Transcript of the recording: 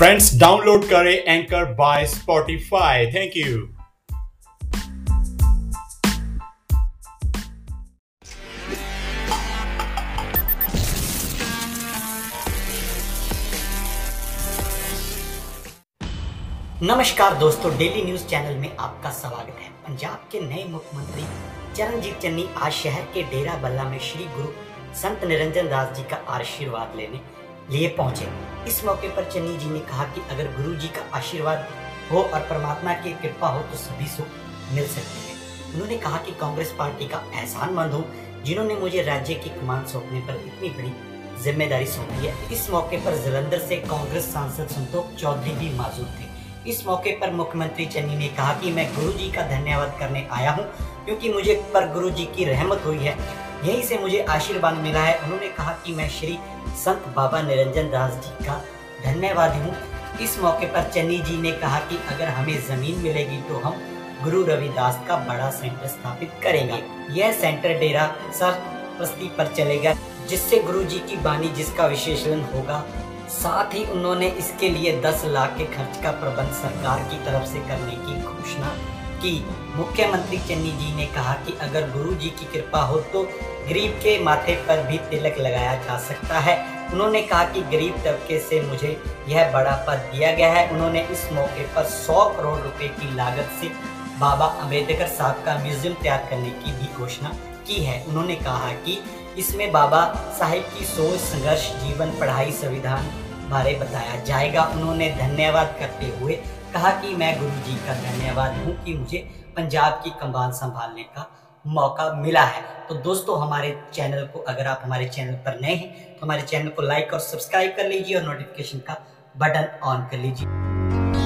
Friends download करें anchor by Spotify thank you नमस्कार दोस्तों डेली न्यूज़ चैनल में आपका स्वागत है। पंजाब के नए मुख्यमंत्री चरणजीत चन्नी आज शहर के डेरा बल्ला में श्री गुरु संत निरंजन दास जी का आशीर्वाद लेने लिए पहुँचे। इस मौके पर चन्नी जी ने कहा कि अगर गुरु जी का आशीर्वाद हो और परमात्मा की कृपा हो तो सभी सुख मिल सकते हैं। उन्होंने कहा कि कांग्रेस पार्टी का एहसान मंद हूँ, जिन्होंने मुझे राज्य की कमान सौंपने पर इतनी बड़ी ज़िम्मेदारी सौंपी है। इस मौके पर जलंधर से कांग्रेस सांसद संतोष चौधरी भी मौजूद थे। इस मौके पर मुख्यमंत्री चन्नी ने कहा कि मैं गुरु जी का धन्यवाद करने आया हूँ, क्योंकि मुझे पर गुरु जी की रहमत हुई है। यहीं से मुझे आशीर्वाद मिला है। उन्होंने कहा कि मैं श्री संत बाबा निरंजन दास जी का धन्यवाद हूँ। इस मौके पर चन्नी जी ने कहा कि अगर हमें ज़मीन मिलेगी तो हम गुरु रविदास का बड़ा सेंटर स्थापित करेंगे। यह सेंटर डेरा सरपस्ती पर चलेगा, जिससे गुरु जी की बानी जिसका विशेषण होगा, साथ ही उन्होंने इसके लिए 10 लाख के खर्च का प्रबंध सरकार की तरफ़ से करने की घोषणा की मुख्यमंत्री चन्नी जी ने कहा कि अगर गुरु जी की कृपा हो तो गरीब के माथे पर भी तिलक लगाया जा सकता है। उन्होंने कहा कि गरीब तबके से मुझे यह बड़ा पद दिया गया है। उन्होंने इस मौके पर 100 करोड़ रुपए की लागत से बाबा अंबेडकर साहब का म्यूज़ियम तैयार करने की भी घोषणा की है। उन्होंने कहा कि इसमें बाबा साहेब की सोच, संघर्ष, जीवन, पढ़ाई, संविधान बारे बताया जाएगा। उन्होंने धन्यवाद करते हुए कहा कि मैं गुरु जी का धन्यवाद हूँ कि मुझे पंजाब की कमान संभालने का मौका मिला है। तो दोस्तों, हमारे चैनल को अगर आप हमारे चैनल पर नए हैं तो हमारे चैनल को लाइक और सब्सक्राइब कर लीजिए और नोटिफिकेशन का बटन ऑन कर लीजिए।